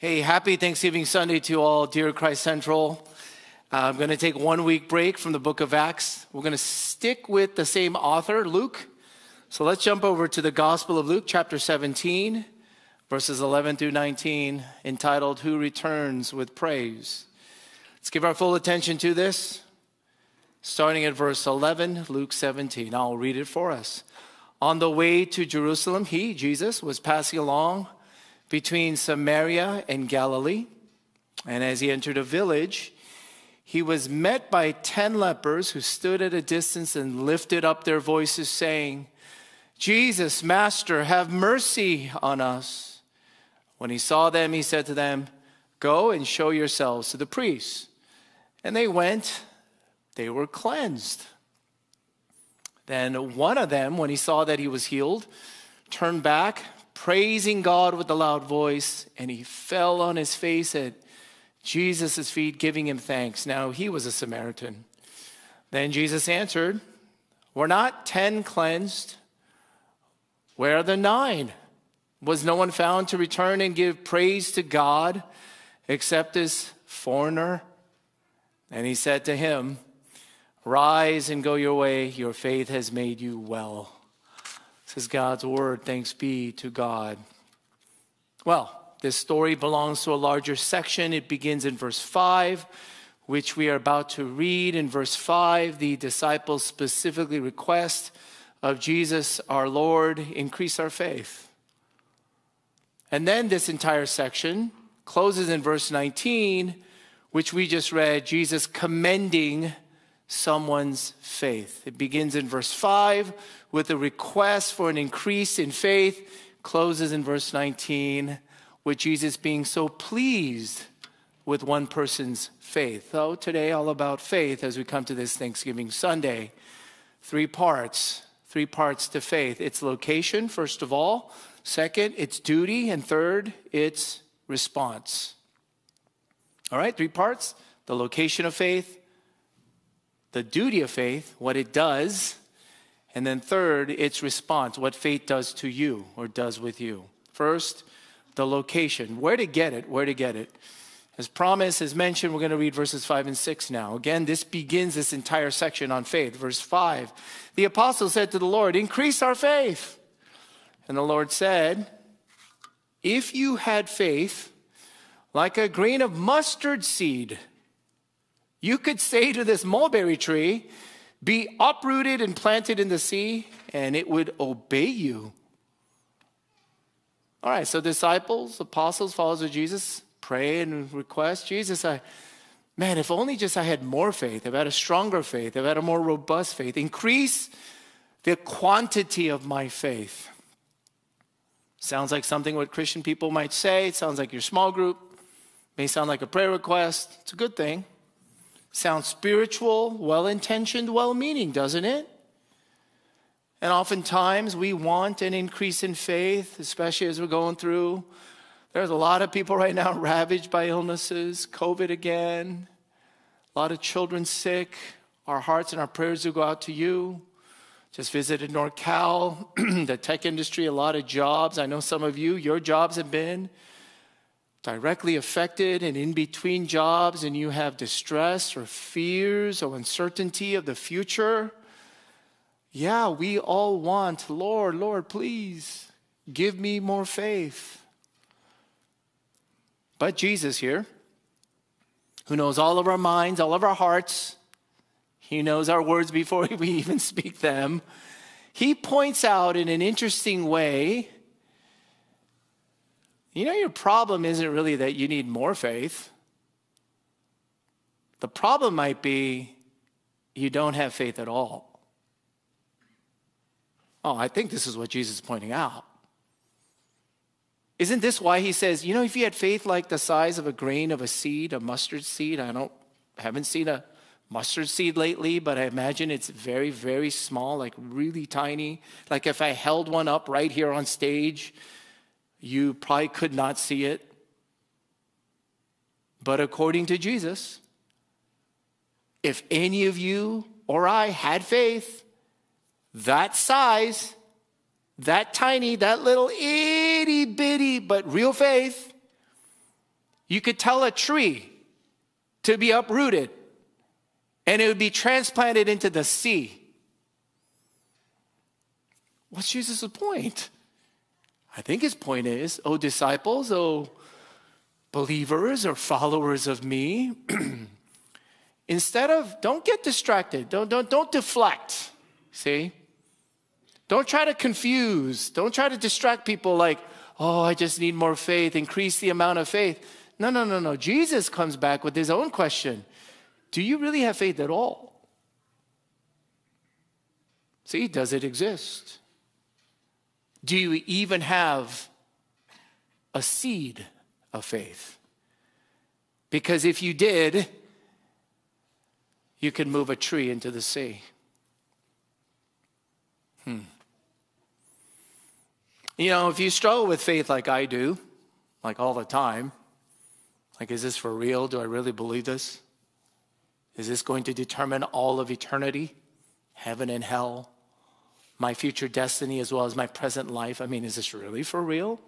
Hey, happy Thanksgiving Sunday to all, dear Christ Central. Uh, I'm going to take one week break from the book of Acts. We're going to stick with the same author, Luke. So let's jump over to the Gospel of Luke, chapter 17, verses 11 through 19, entitled Who Returns with Praise. Let's give our full attention to this. Starting at verse 11, Luke 17. I'll read it for us. On the way to Jerusalem, he, Jesus, was passing along between Samaria and Galilee. And as he entered a village, he was met by ten lepers who stood at a distance and lifted up their voices, saying, Jesus, Master, have mercy on us. When he saw them, he said to them, Go and show yourselves to the priests. And they went, they were cleansed. Then one of them, when he saw that he was healed, turned back praising God with a loud voice, and he fell on his face at Jesus' feet, giving him thanks. Now, he was a Samaritan. Then Jesus answered, Were not ten cleansed? Where are the nine? Was no one found to return and give praise to God except this foreigner? And he said to him, Rise and go your way, your faith has made you well. Is God's word. Thanks be to God. Well, this story belongs to a larger section. It begins in verse 5, which we are about to read. In verse 5, the disciples specifically request of Jesus, our Lord, increase our faith. And then this entire section closes in verse 19, which we just read, Jesus commending someone's faith. It begins in verse 5 with a request for an increase in faith, closes in verse 19 with Jesus being so pleased with one person's faith. So today, all about faith as we come to this Thanksgiving Sunday. Three parts, three parts to faith its location, first of all. Second, its duty. And third, its response. All right, three parts the location of faith, the duty of faith, what it does, and then third, its response, what faith does to you or does with you. First, the location, where to get it, where to get it. As promised, as mentioned, we're going to read verses 5 and 6 now. Again, this begins this entire section on faith. Verse 5 The apostle said to the Lord, Increase our faith. And the Lord said, If you had faith like a grain of mustard seed, you could say to this mulberry tree, Be uprooted and planted in the sea, and it would obey you. All right, so disciples, apostles, followers of Jesus pray and request Jesus, I, man, if only just I had more faith, if I had a stronger faith, if I had a more robust faith, increase the quantity of my faith. Sounds like something what Christian people might say. It sounds like your small group. May sound like a prayer request. It's a good thing. Sounds spiritual, well intentioned, well meaning, doesn't it? And oftentimes we want an increase in faith, especially as we're going through. There's a lot of people right now ravaged by illnesses, COVID again, a lot of children sick. Our hearts and our prayers will go out to you. Just visited NorCal, the tech industry, a lot of jobs. I know some of you, your jobs have been directly affected and in between jobs, and you have distress or fears or uncertainty of the future, yeah, we all want, Lord, Lord, please give me more faith. But Jesus here, who knows all of our minds, all of our hearts, he knows our words before we even speak them, he points out in an interesting way you know, your problem isn't really that you need more faith. The problem might be you don't have faith at all. Oh, I think this is what Jesus is pointing out. Isn't this why he says, you know, if you had faith like the size of a grain of a seed, a mustard seed, I don't haven't seen a mustard seed lately, but I imagine it's very, very small, like really tiny. Like if I held one up right here on stage, you probably could not see it. But according to Jesus, if any of you or I had faith that size, that tiny, that little itty bitty, but real faith, You could tell a tree to be uprooted and it would be transplanted into the sea. What's Jesus' point? I think his point is, oh, disciples, oh, believers or followers of me, instead of, don't get distracted, don't, don't, don't deflect, see? Don't try to confuse, don't try to distract people like, oh, I just need more faith, increase the amount of faith. No, no, no, no. Jesus comes back with his own question Do you really have faith at all? See, does it exist? Do you even have a seed of faith? Because if you did, you could move a tree into the sea. Hmm. You know, if you struggle with faith like I do, like all the time, like, is this for real? Do I really believe this? Is this going to determine all of eternity, heaven and hell, my future destiny as well as my present life? I mean, is this really for real?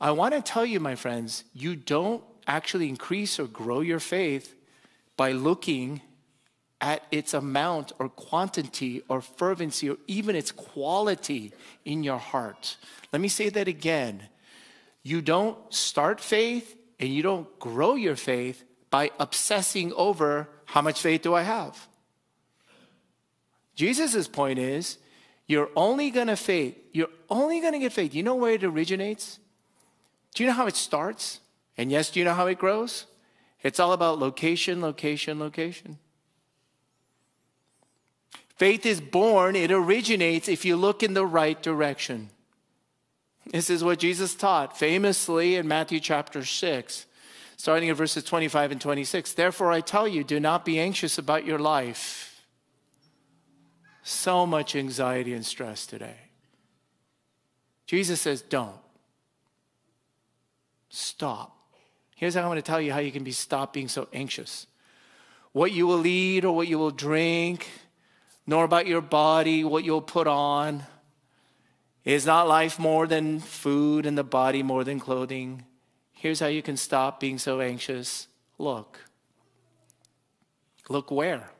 I want to tell you, my friends, you don't actually increase or grow your faith by looking at its amount or quantity or fervency or even its quality in your heart. Let me say that again. You don't start faith and you don't grow your faith by obsessing over how much faith do I have. Jesus' point is you're only gonna faith, you're only gonna get faith. You know where it originates? Do you know how it starts? And yes, do you know how it grows? It's all about location, location, location. Faith is born, it originates if you look in the right direction. This is what Jesus taught famously in Matthew chapter 6, starting at verses 25 and 26. Therefore, I tell you, do not be anxious about your life. So much anxiety and stress today. Jesus says, don't. Stop. Here's how I'm going to tell you how you can be stop being so anxious. What you will eat or what you will drink, nor about your body, what you'll put on. Is not life more than food and the body more than clothing? Here's how you can stop being so anxious. Look. Look where?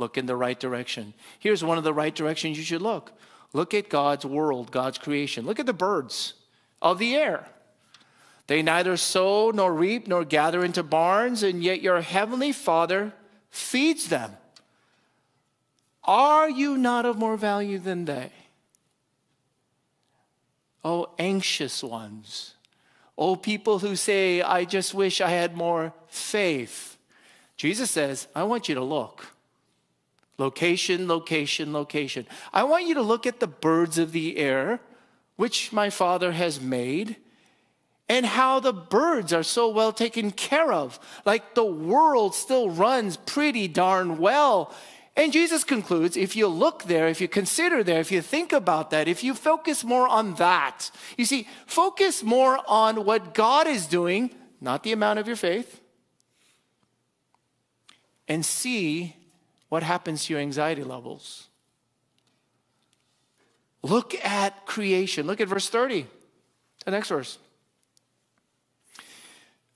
Look in the right direction. Here's one of the right directions you should look. Look at God's world, God's creation. Look at the birds of the air. They neither sow nor reap nor gather into barns, and yet your heavenly Father feeds them. Are you not of more value than they? Oh, anxious ones. Oh, people who say, I just wish I had more faith. Jesus says, I want you to look. Location, location, location. I want you to look at the birds of the air, which my Father has made, and how the birds are so well taken care of. Like the world still runs pretty darn well. And Jesus concludes if you look there, if you consider there, if you think about that, if you focus more on that, you see, focus more on what God is doing, not the amount of your faith, and see what happens to your anxiety levels. Look at creation. Look at verse 30, the next verse.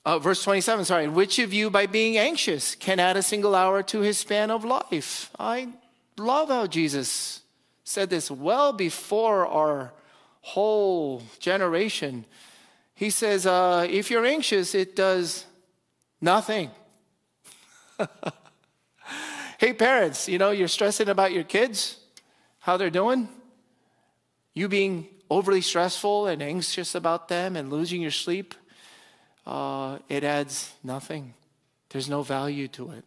Uh, verse 27, sorry. Which of you, by being anxious, can add a single hour to his span of life? I love how Jesus said this well before our whole generation. He says, uh, if you're anxious, it does nothing. hey, parents, you know, you're stressing about your kids, how they're doing. You being overly stressful and anxious about them and losing your sleep uh, it adds nothing. There's no value to it.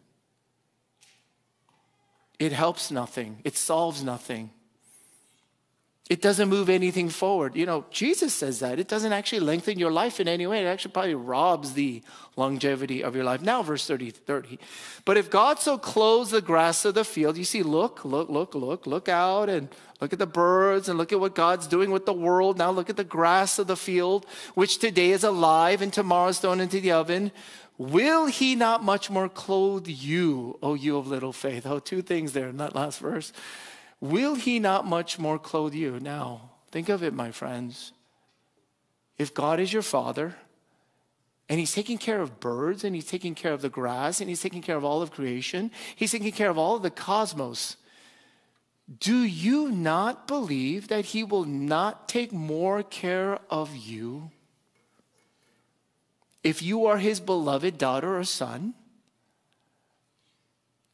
It helps nothing, it solves nothing. It doesn't move anything forward. You know, Jesus says that. It doesn't actually lengthen your life in any way. It actually probably robs the longevity of your life. Now, verse 30, 30. But if God so clothes the grass of the field, you see, look, look, look, look, look out and look at the birds and look at what God's doing with the world. Now look at the grass of the field, which today is alive and tomorrow is thrown into the oven. Will he not much more clothe you, O you of little faith? Oh, two things there in that last verse. Will he not much more clothe you? Now, think of it, my friends. If God is your father, And he's taking care of birds and he's taking care of the grass and he's taking care of all of creation. He's taking care of all of the cosmos. Do you not believe that he will not take more care of you if you are his beloved daughter or son?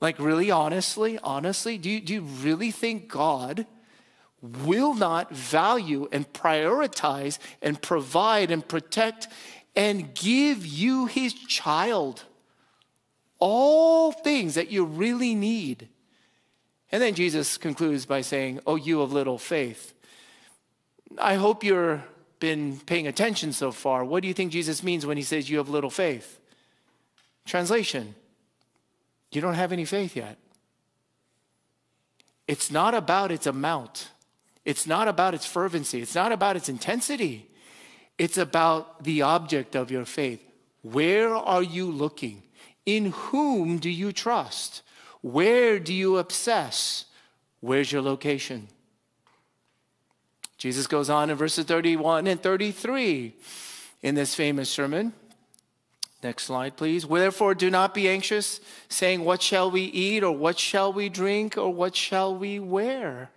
Like, really, honestly, honestly, do you, do you really think God will not value and prioritize and provide and protect and give you his child all things that you really need. And then Jesus concludes by saying, Oh, you of little faith. I hope you've been paying attention so far. What do you think Jesus means when he says you have little faith? Translation You don't have any faith yet. It's not about its amount, it's not about its fervency, it's not about its intensity. It's about the object of your faith. Where are you looking? In whom do you trust? Where do you obsess? Where's your location? Jesus goes on in verses 31 and 33 in this famous sermon. Next slide, please. Therefore, do not be anxious, saying, What shall we eat, or what shall we drink, or what shall we wear?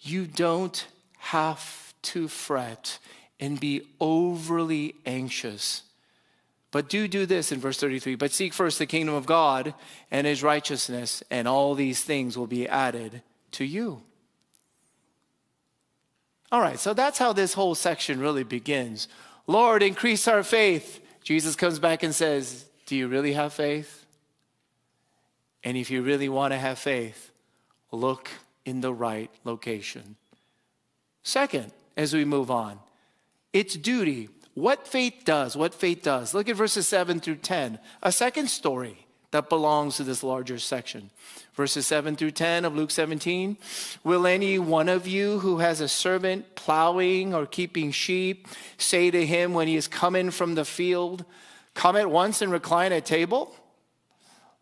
You don't have to fret and be overly anxious. But do do this in verse 33 but seek first the kingdom of God and his righteousness, and all these things will be added to you. All right, so that's how this whole section really begins. Lord, increase our faith. Jesus comes back and says, Do you really have faith? And if you really want to have faith, look in the right location. Second, as we move on. It's duty. What faith does, what faith does. Look at verses 7 through 10. A second story that belongs to this larger section. Verses 7 through 10 of Luke 17. Will any one of you who has a servant plowing or keeping sheep say to him when he is coming from the field, Come at once and recline at table?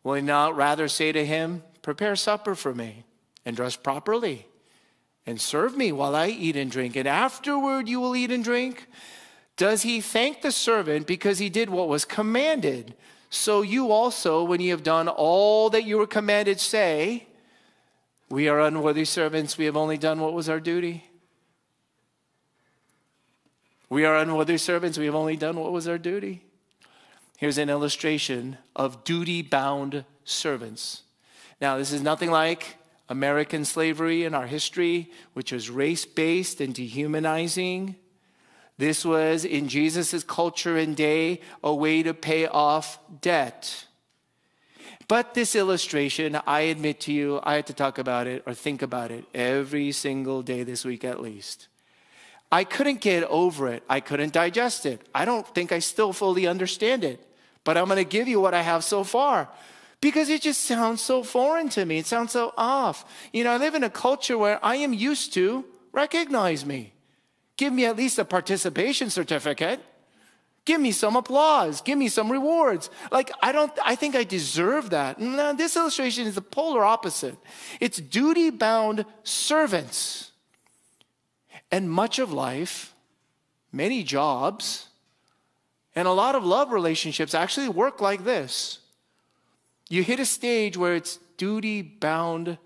Will he not rather say to him, Prepare supper for me and dress properly? and serve me while I eat and drink, and afterward you will eat and drink? Does he thank the servant because he did what was commanded? So you also, when you have done all that you were commanded, say, We are unworthy servants, we have only done what was our duty. We are unworthy servants, we have only done what was our duty. Here's an illustration of duty bound servants. Now, this is nothing like American slavery in our history, which was race based and dehumanizing. This was, in Jesus' culture and day, a way to pay off debt. But this illustration, I admit to you, I had to talk about it or think about it every single day this week at least. I couldn't get over it. I couldn't digest it. I don't think I still fully understand it. But I'm going to give you what I have so far because it just sounds so foreign to me. It sounds so off. You know, I live in a culture where I am used to recognize me. Give me at least a participation certificate. Give me some applause. Give me some rewards. Like, I don't, I think I deserve that. No, this illustration is the polar opposite. It's duty bound servants. And much of life, many jobs, and a lot of love relationships actually work like this. You hit a stage where it's duty bound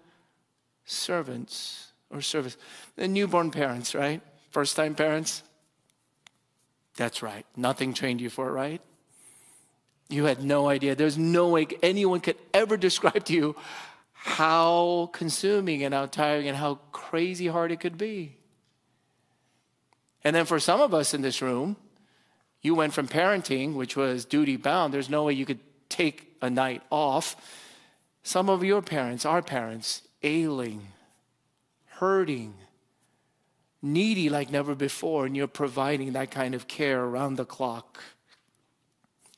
servants or service. The newborn parents, right? First time parents. That's right. Nothing trained you for it, right? You had no idea. There's no way anyone could ever describe to you how consuming and how tiring and how crazy hard it could be. And then for some of us in this room, you went from parenting, which was duty bound, there's no way you could take a night off. Some of your parents, our parents, ailing, hurting, needy like never before, and you're providing that kind of care around the clock.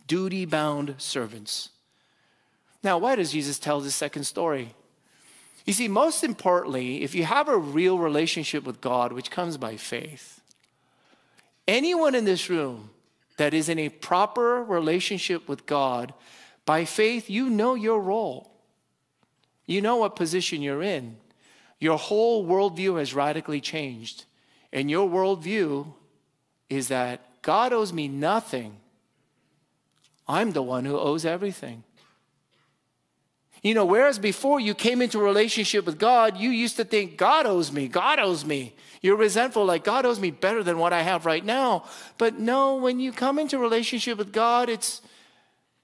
Duty bound servants. Now, why does Jesus tell this second story? You see, most importantly, if you have a real relationship with God, which comes by faith, anyone in this room that is in a proper relationship with God by faith, you know your role. You know what position you're in. Your whole worldview has radically changed. And your worldview is that God owes me nothing. I'm the one who owes everything. You know, whereas before you came into a relationship with God, you used to think, God owes me, God owes me. You're resentful, like God owes me better than what I have right now. But no, when you come into relationship with God, it's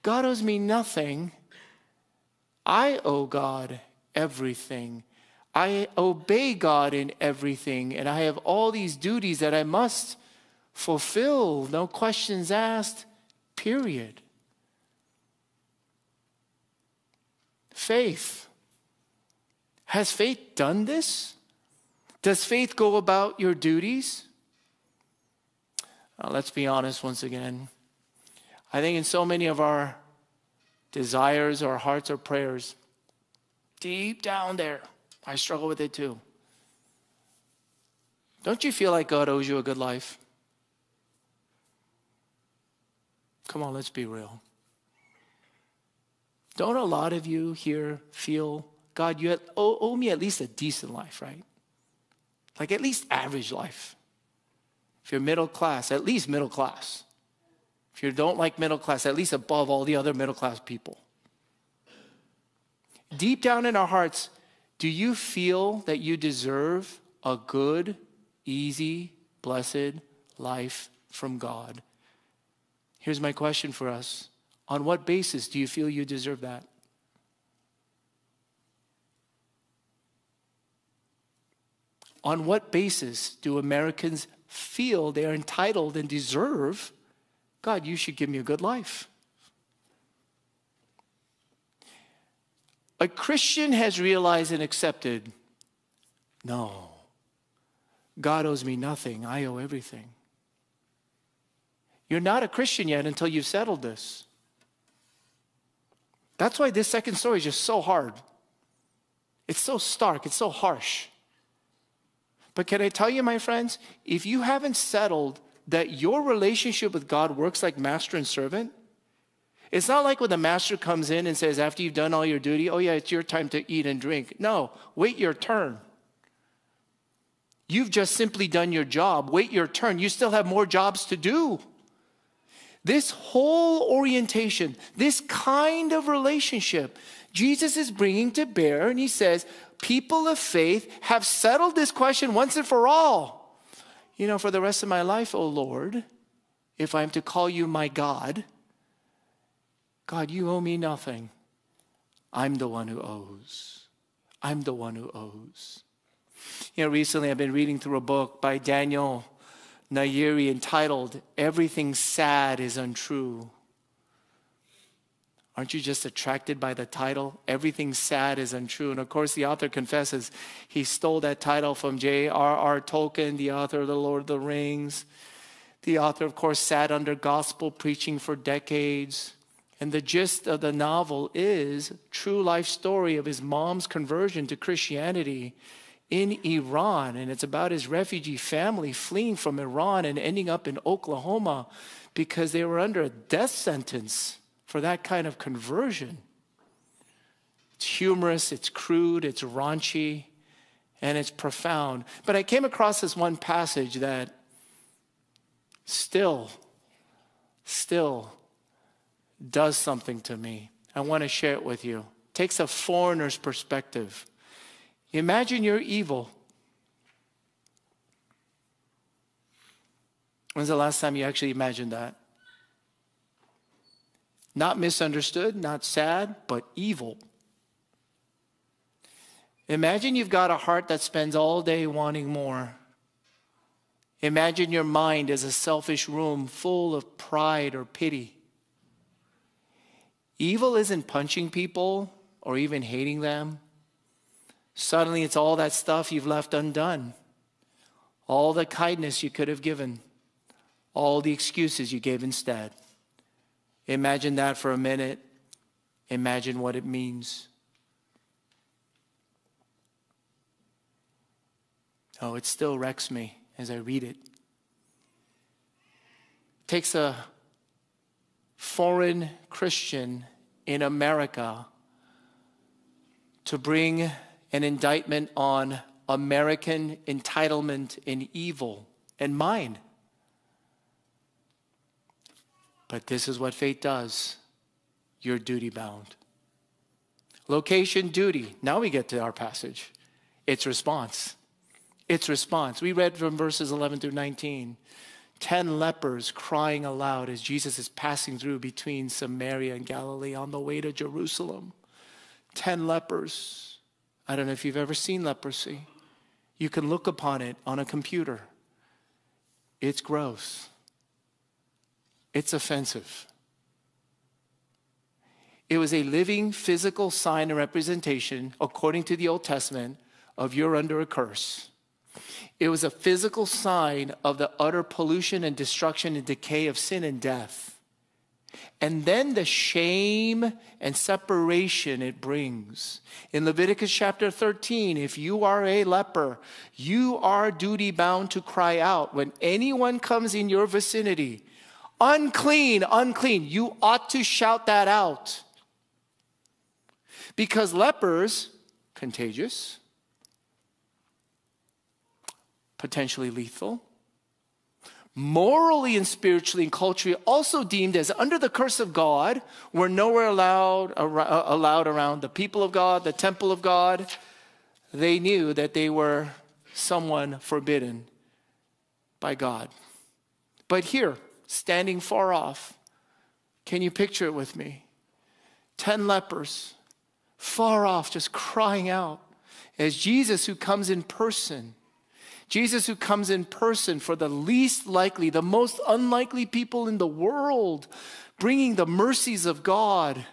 God owes me nothing. I owe God everything. I obey God in everything, and I have all these duties that I must fulfill, no questions asked, period. Faith. Has faith done this? Does faith go about your duties? Uh, let's be honest once again. I think in so many of our desires, our hearts, our prayers, deep down there, I struggle with it too. Don't you feel like God owes you a good life? Come on, let's be real. Don't a lot of you here feel, God, you owe, me at least a decent life, right? Like at least average life. If you're middle class, at least middle class. If you don't like middle class, at least above all the other middle class people. Deep down in our hearts, do you feel that you deserve a good, easy, blessed life from God? Here's my question for us On what basis do you feel you deserve that? On what basis do Americans feel they are entitled and deserve, God, you should give me a good life? A Christian has realized and accepted no, God owes me nothing, I owe everything. You're not a Christian yet until you've settled this. That's why this second story is just so hard. It's so stark, it's so harsh. But can I tell you, my friends, if you haven't settled that your relationship with God works like master and servant, it's not like when the master comes in and says, after you've done all your duty, oh, yeah, it's your time to eat and drink. No, wait your turn. You've just simply done your job. Wait your turn. You still have more jobs to do. This whole orientation, this kind of relationship, Jesus is bringing to bear, and he says, People of faith have settled this question once and for all. You know, for the rest of my life, oh Lord, if I'm to call you my God, God, you owe me nothing. I'm the one who owes. I'm the one who owes. You know, recently I've been reading through a book by Daniel Nayeri entitled Everything Sad is Untrue. Aren't you just attracted by the title? Everything sad is untrue. And of course, the author confesses he stole that title from J.R.R. Tolkien, the author of The Lord of the Rings. The author, of course, sat under gospel preaching for decades. And the gist of the novel is true life story of his mom's conversion to Christianity in Iran. And it's about his refugee family fleeing from Iran and ending up in Oklahoma because they were under a death sentence for that kind of conversion. It's humorous, it's crude, it's raunchy, and it's profound. But I came across this one passage that still, still does something to me. I want to share it with you. It takes a foreigner's perspective. Imagine you're evil. When's the last time you actually imagined that? Not misunderstood, not sad, but evil. Imagine you've got a heart that spends all day wanting more. Imagine your mind as a selfish room full of pride or pity. Evil isn't punching people or even hating them. Suddenly, it's all that stuff you've left undone, all the kindness you could have given, all the excuses you gave instead. Imagine that for a minute. Imagine what it means. Oh, it still wrecks me as I read it. it takes a foreign Christian in America to bring an indictment on American entitlement and evil and mine. But this is what fate does you're duty bound. Location, duty. Now we get to our passage. It's response. It's response. We read from verses 11 through 19. Ten lepers crying aloud as Jesus is passing through between Samaria and Galilee on the way to Jerusalem. Ten lepers. I don't know if you've ever seen leprosy. You can look upon it on a computer. It's gross. It's offensive. It was a living physical sign and representation, according to the Old Testament, of you're under a curse. It was a physical sign of the utter pollution and destruction and decay of sin and death. And then the shame and separation it brings. In Leviticus chapter 13, if you are a leper, you are duty bound to cry out when anyone comes in your vicinity, unclean, unclean. You ought to shout that out. Because lepers, contagious, potentially lethal, morally and spiritually and culturally also deemed as under the curse of God, were nowhere allowed, uh, allowed around the people of God, the temple of God. They knew that they were someone forbidden by God. But here, standing far off, can you picture it with me? Ten lepers, far off, just crying out as Jesus, who comes in person, Jesus, who comes in person for the least likely, the most unlikely people in the world, bringing the mercies of God.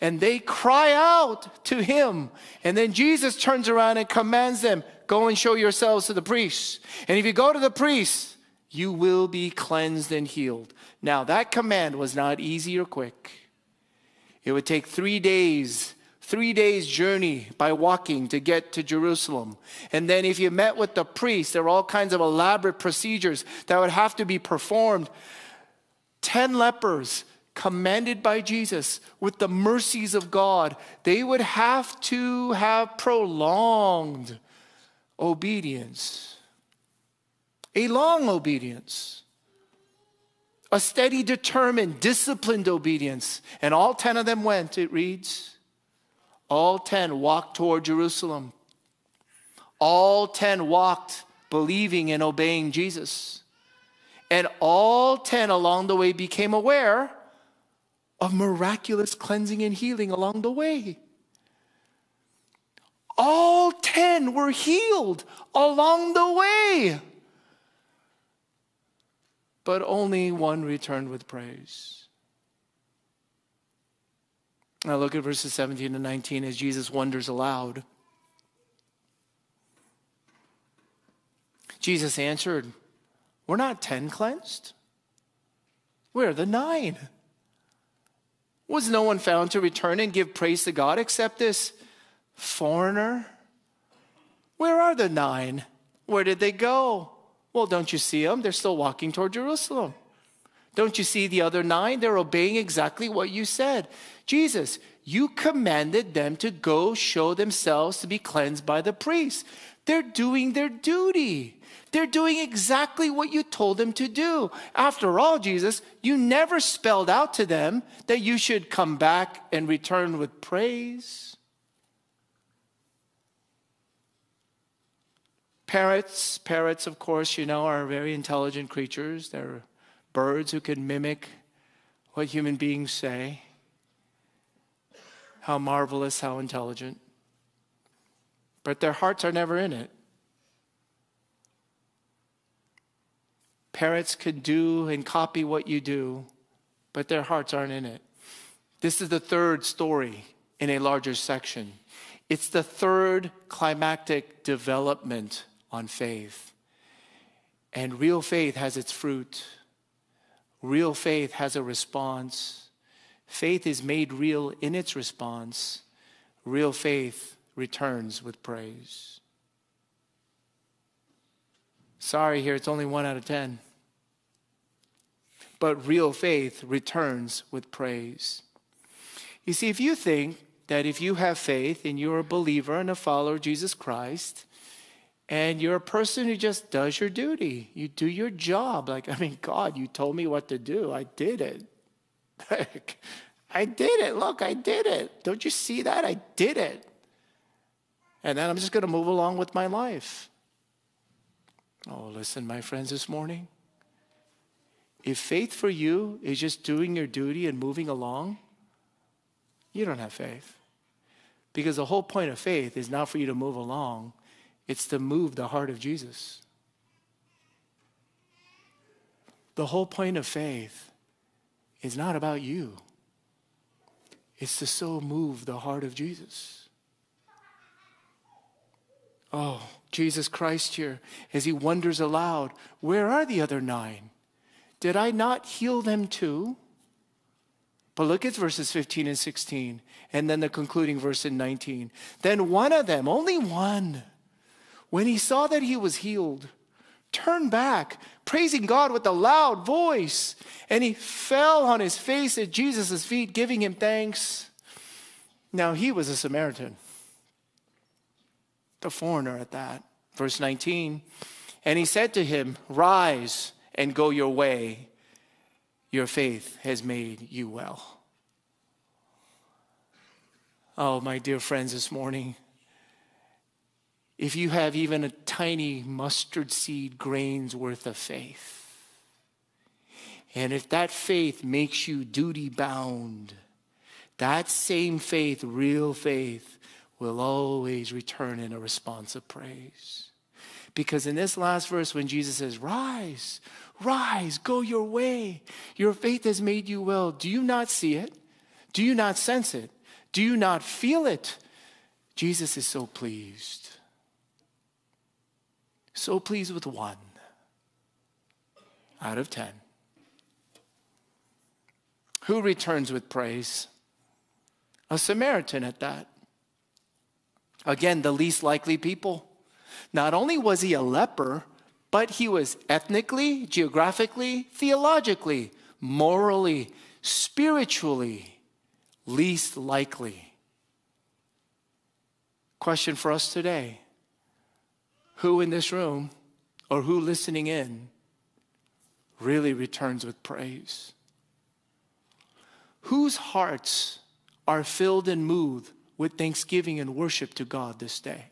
And they cry out to him. And then Jesus turns around and commands them go and show yourselves to the priests. And if you go to the priests, you will be cleansed and healed. Now, that command was not easy or quick. It would take three days three days' journey by walking to get to Jerusalem. And then, if you met with the priest, there were all kinds of elaborate procedures that would have to be performed. Ten lepers commanded by Jesus with the mercies of God, they would have to have prolonged obedience, a long obedience. A steady, determined, disciplined obedience. And all 10 of them went, it reads. All 10 walked toward Jerusalem. All 10 walked believing and obeying Jesus. And all 10 along the way became aware of miraculous cleansing and healing along the way. All 10 were healed along the way. But only one returned with praise. Now look at verses 17 and 19 as Jesus wonders aloud. Jesus answered, We're not 10 cleansed. We're the nine. Was no one found to return and give praise to God except this foreigner? Where are the nine? Where did they go? Well, don't you see them? They're still walking toward Jerusalem. Don't you see the other nine? They're obeying exactly what you said. Jesus, you commanded them to go show themselves to be cleansed by the priest. They're doing their duty. They're doing exactly what you told them to do. After all, Jesus, you never spelled out to them that you should come back and return with praise. Parrots, parrots, of course, you know, are very intelligent creatures. They're birds who can mimic what human beings say. How marvelous, how intelligent. But their hearts are never in it. Parrots can do and copy what you do, but their hearts aren't in it. This is the third story in a larger section. It's the third climactic development on faith. And real faith has its fruit. Real faith has a response. Faith is made real in its response. Real faith returns with praise. Sorry, here it's only one out of ten. But real faith returns with praise. You see, if you think that if you have faith and you're a believer and a follower of Jesus Christ, and you're a person who just does your duty. You do your job. Like, I mean, God, you told me what to do. I did it. I did it. Look, I did it. Don't you see that? I did it. And then I'm just going to move along with my life. Oh, listen, my friends, this morning. If faith for you is just doing your duty and moving along, you don't have faith. Because the whole point of faith is not for you to move along, it's to move the heart of Jesus. The whole point of faith is not about you, it's to so move the heart of Jesus. Oh, Jesus Christ here, as he wonders aloud, where are the other nine? Did I not heal them too? But look at verses 15 and 16, and then the concluding verse in 19. Then one of them, only one, when he saw that he was healed, turned back, praising God with a loud voice, and he fell on his face at Jesus' feet, giving him thanks. Now he was a Samaritan, the foreigner at that. Verse 19, and he said to him, Rise and go your way your faith has made you well. Oh, my dear friends, this morning, if you have even a tiny mustard seed grain's worth of faith, and if that faith makes you duty bound, that same faith, real faith, will always return in a response of praise. Because in this last verse, when Jesus says, Rise, rise, go your way, your faith has made you well, do you not see it? Do you not sense it? Do you not feel it? Jesus is so pleased. So pleased with one out of ten. Who returns with praise? A Samaritan at that. Again, the least likely people. Not only was he a leper, but he was ethnically, geographically, theologically, morally, spiritually least likely. Question for us today Who in this room or who listening in really returns with praise? Whose hearts are filled and moved with thanksgiving and worship to God this day?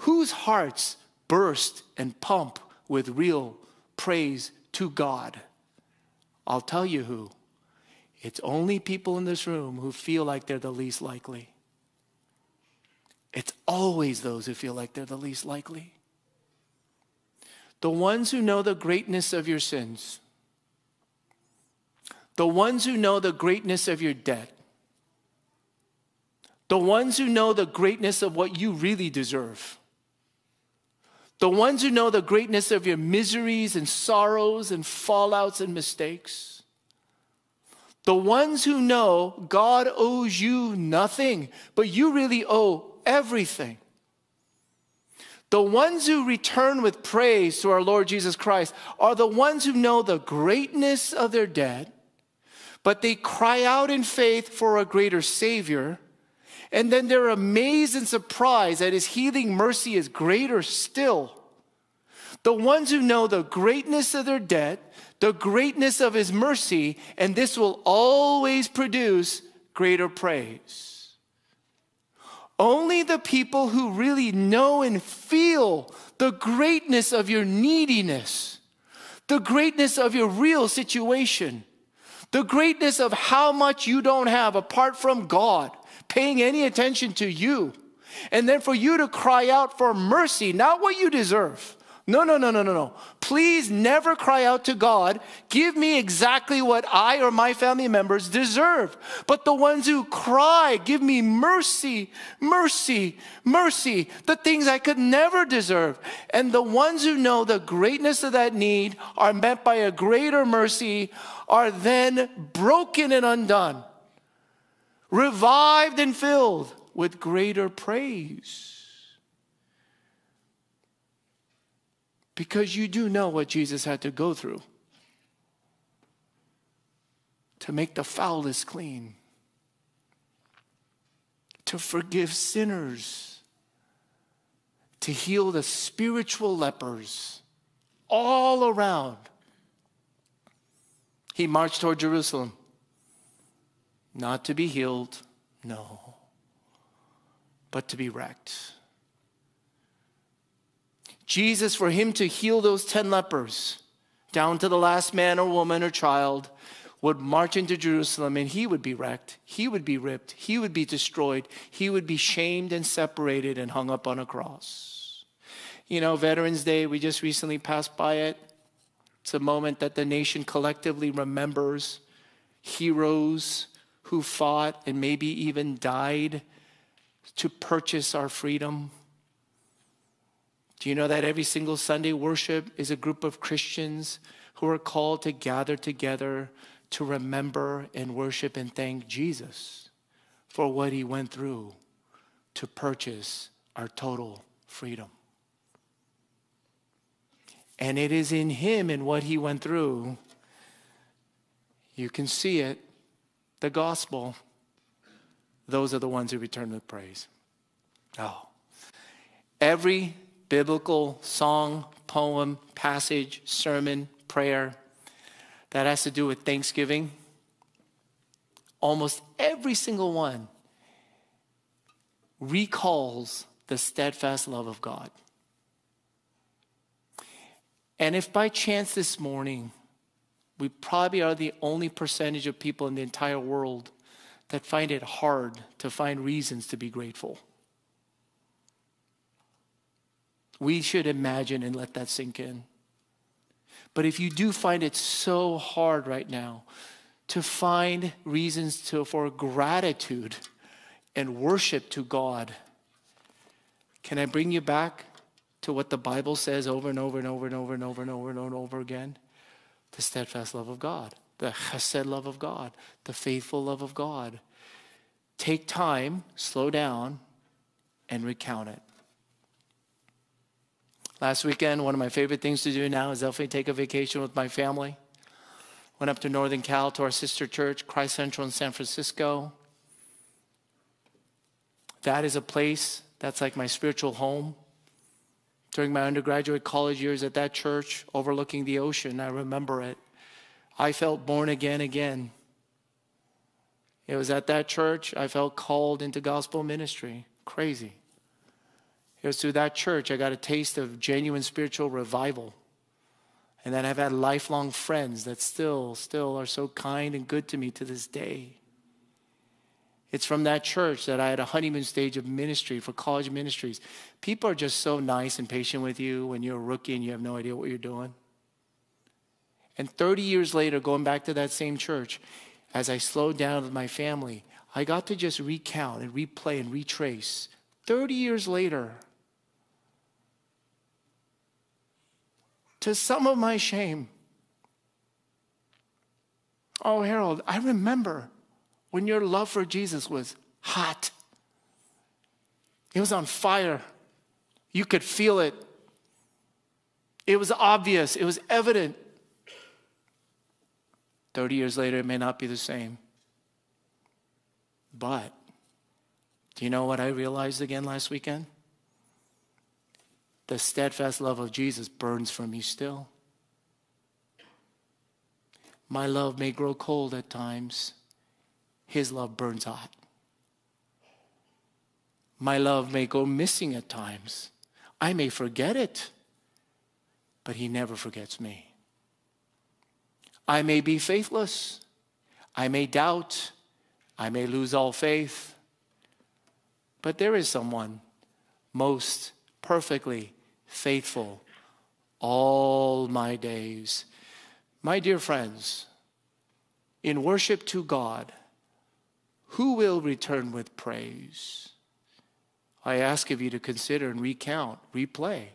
whose hearts burst and pump with real praise to God? I'll tell you who. It's only people in this room who feel like they're the least likely. It's always those who feel like they're the least likely. The ones who know the greatness of your sins, the ones who know the greatness of your debt, the ones who know the greatness of what you really deserve the ones who know the greatness of your miseries and sorrows and fallouts and mistakes. The ones who know God owes you nothing, but you really owe everything. The ones who return with praise to our Lord Jesus Christ are the ones who know the greatness of their debt, but they cry out in faith for a greater Savior and then they're amazed and surprised that his healing mercy is greater still. The ones who know the greatness of their debt, the greatness of his mercy, and this will always produce greater praise. Only the people who really know and feel the greatness of your neediness, the greatness of your real situation, the greatness of how much you don't have apart from God, paying any attention to you. And then for you to cry out for mercy, not what you deserve. No, no, no, no, no, no. Please never cry out to God, give me exactly what I or my family members deserve. But the ones who cry, give me mercy, mercy, mercy, the things I could never deserve. And the ones who know the greatness of that need are met by a greater mercy are then broken and undone revived and filled with greater praise. Because you do know what Jesus had to go through to make the foulest clean, to forgive sinners, to heal the spiritual lepers all around. He marched toward Jerusalem. Not to be healed, no, but to be wrecked. Jesus, for him to heal those 10 lepers, down to the last man or woman or child, would march into Jerusalem and he would be wrecked. He would be ripped. He would be destroyed. He would be shamed and separated and hung up on a cross. You know, Veterans Day, we just recently passed by it. It's a moment that the nation collectively remembers heroes who fought and maybe even died to purchase our freedom. Do you know that every single Sunday worship is a group of Christians who are called to gather together to remember and worship and thank Jesus for what he went through to purchase our total freedom? And it is in him and what he went through. You can see it, the gospel. Those are the ones who return with praise. Oh. Every biblical song, poem, passage, sermon, prayer that has to do with Thanksgiving, almost every single one recalls the steadfast love of God. And if by chance this morning, we probably are the only percentage of people in the entire world that find it hard to find reasons to be grateful. We should imagine and let that sink in. But if you do find it so hard right now to find reasons to, for gratitude and worship to God, can I bring you back to what the Bible says over and over and over and over and over and over and over and over again? The steadfast love of God, the chesed love of God, the faithful love of God. Take time, slow down, and recount it. Last weekend, one of my favorite things to do now is definitely take a vacation with my family. Went up to Northern Cal to our sister church, Christ Central in San Francisco. That is a place that's like my spiritual home during my undergraduate college years at that church overlooking the ocean. I remember it. I felt born again again. It was at that church I felt called into gospel ministry. Crazy. It was through that church I got a taste of genuine spiritual revival. And then I've had lifelong friends that still, still are so kind and good to me to this day. It's from that church that I had a honeymoon stage of ministry for college ministries. People are just so nice and patient with you when you're a rookie and you have no idea what you're doing. And 30 years later, going back to that same church, as I slowed down with my family, I got to just recount and replay and retrace. 30 years later, to some of my shame, oh, Harold, I remember when your love for Jesus was hot. It was on fire. You could feel it. It was obvious. It was evident. 30 years later, it may not be the same. But do you know what I realized again last weekend? The steadfast love of Jesus burns for me still. My love may grow cold at times his love burns hot. My love may go missing at times. I may forget it, but He never forgets me. I may be faithless. I may doubt. I may lose all faith. But there is someone most perfectly faithful all my days. My dear friends, in worship to God, who will return with praise? I ask of you to consider and recount, replay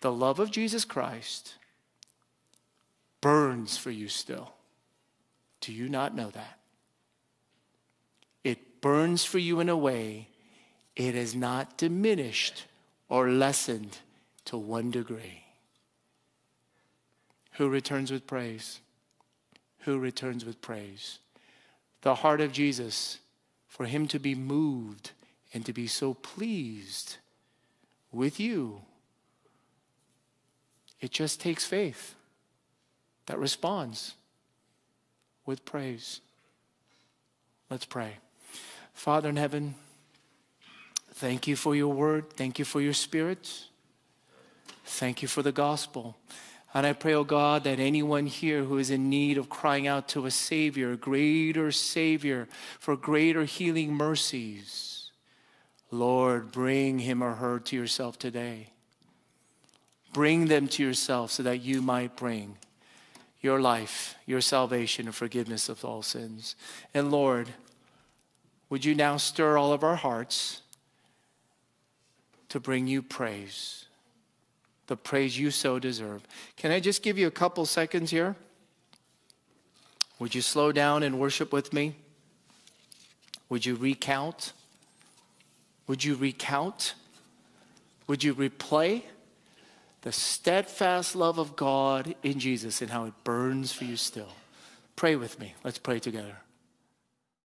the love of Jesus Christ burns for you still. Do you not know that? It burns for you in a way it is not diminished or lessened to one degree. Who returns with praise? Who returns with praise? the heart of Jesus, for him to be moved and to be so pleased with you. It just takes faith. that responds with praise. Let's pray. Father in heaven, thank you for your word. Thank you for your spirit. Thank you for the gospel. And I pray, oh God, that anyone here who is in need of crying out to a Savior, a greater Savior, for greater healing mercies, Lord, bring him or her to yourself today. Bring them to yourself so that you might bring your life, your salvation, and forgiveness of all sins. And Lord, would you now stir all of our hearts to bring you praise, the praise you so deserve? Can I just give you a couple seconds here? Would you slow down and worship with me? Would you recount? Would you recount? Would you replay the steadfast love of God in Jesus and how it burns for you still? Pray with me. Let's pray together.